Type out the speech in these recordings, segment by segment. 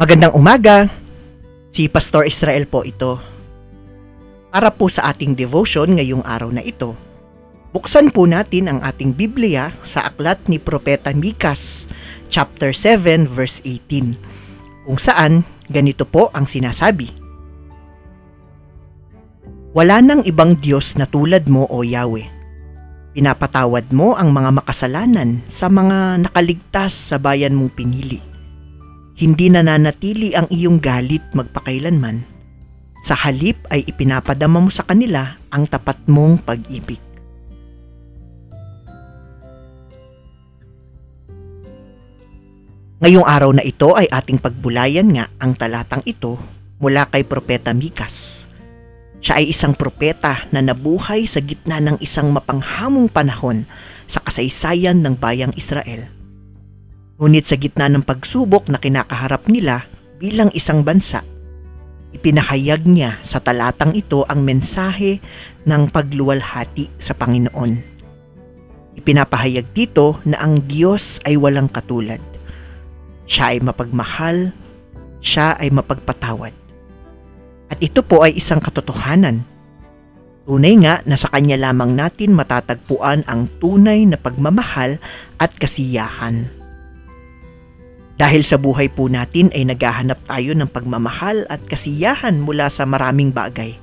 Magandang umaga. Si Pastor Israel po ito. Para po sa ating devotion ngayong araw na ito, buksan po natin ang ating Biblia sa aklat ni Propeta Mikas, chapter 7, verse 18, kung saan ganito po ang sinasabi. Wala nang ibang Diyos na tulad mo o Yahweh. Pinapatawad mo ang mga makasalanan sa mga nakaligtas sa bayan mong pinili. Hindi nananatili ang iyong galit magpakailanman. Sa halip ay ipinapadama mo sa kanila ang tapat mong pag-ibig. Ngayong araw na ito ay ating pagbulayan nga ang talatang ito mula kay Propeta Mikas. Siya ay isang propeta na nabuhay sa gitna ng isang mapanghamong panahon sa kasaysayan ng bayang Israel. Ngunit sa gitna ng pagsubok na kinakaharap nila bilang isang bansa, ipinahayag niya sa talatang ito ang mensahe ng pagluwalhati sa Panginoon. Ipinapahayag dito na ang Diyos ay walang katulad. Siya ay mapagmahal, siya ay mapagpatawad. At ito po ay isang katotohanan. Tunay nga na sa kanya lamang natin matatagpuan ang tunay na pagmamahal at kasiyahan. Dahil sa buhay po natin ay naghahanap tayo ng pagmamahal at kasiyahan mula sa maraming bagay.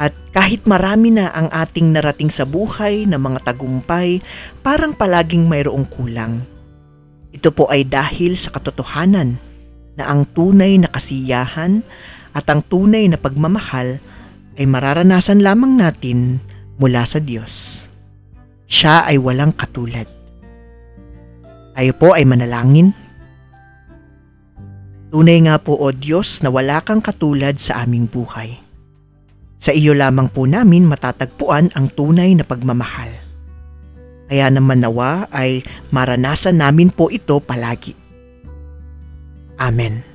At kahit marami na ang ating narating sa buhay na mga tagumpay, parang palaging mayroong kulang. Ito po ay dahil sa katotohanan na ang tunay na kasiyahan at ang tunay na pagmamahal ay mararanasan lamang natin mula sa Diyos. Siya ay walang katulad. Tayo po ay manalangin. Tunay nga po o Diyos na wala kang katulad sa aming buhay. Sa iyo lamang po namin matatagpuan ang tunay na pagmamahal. Kaya naman nawa ay maranasan namin po ito palagi. Amen.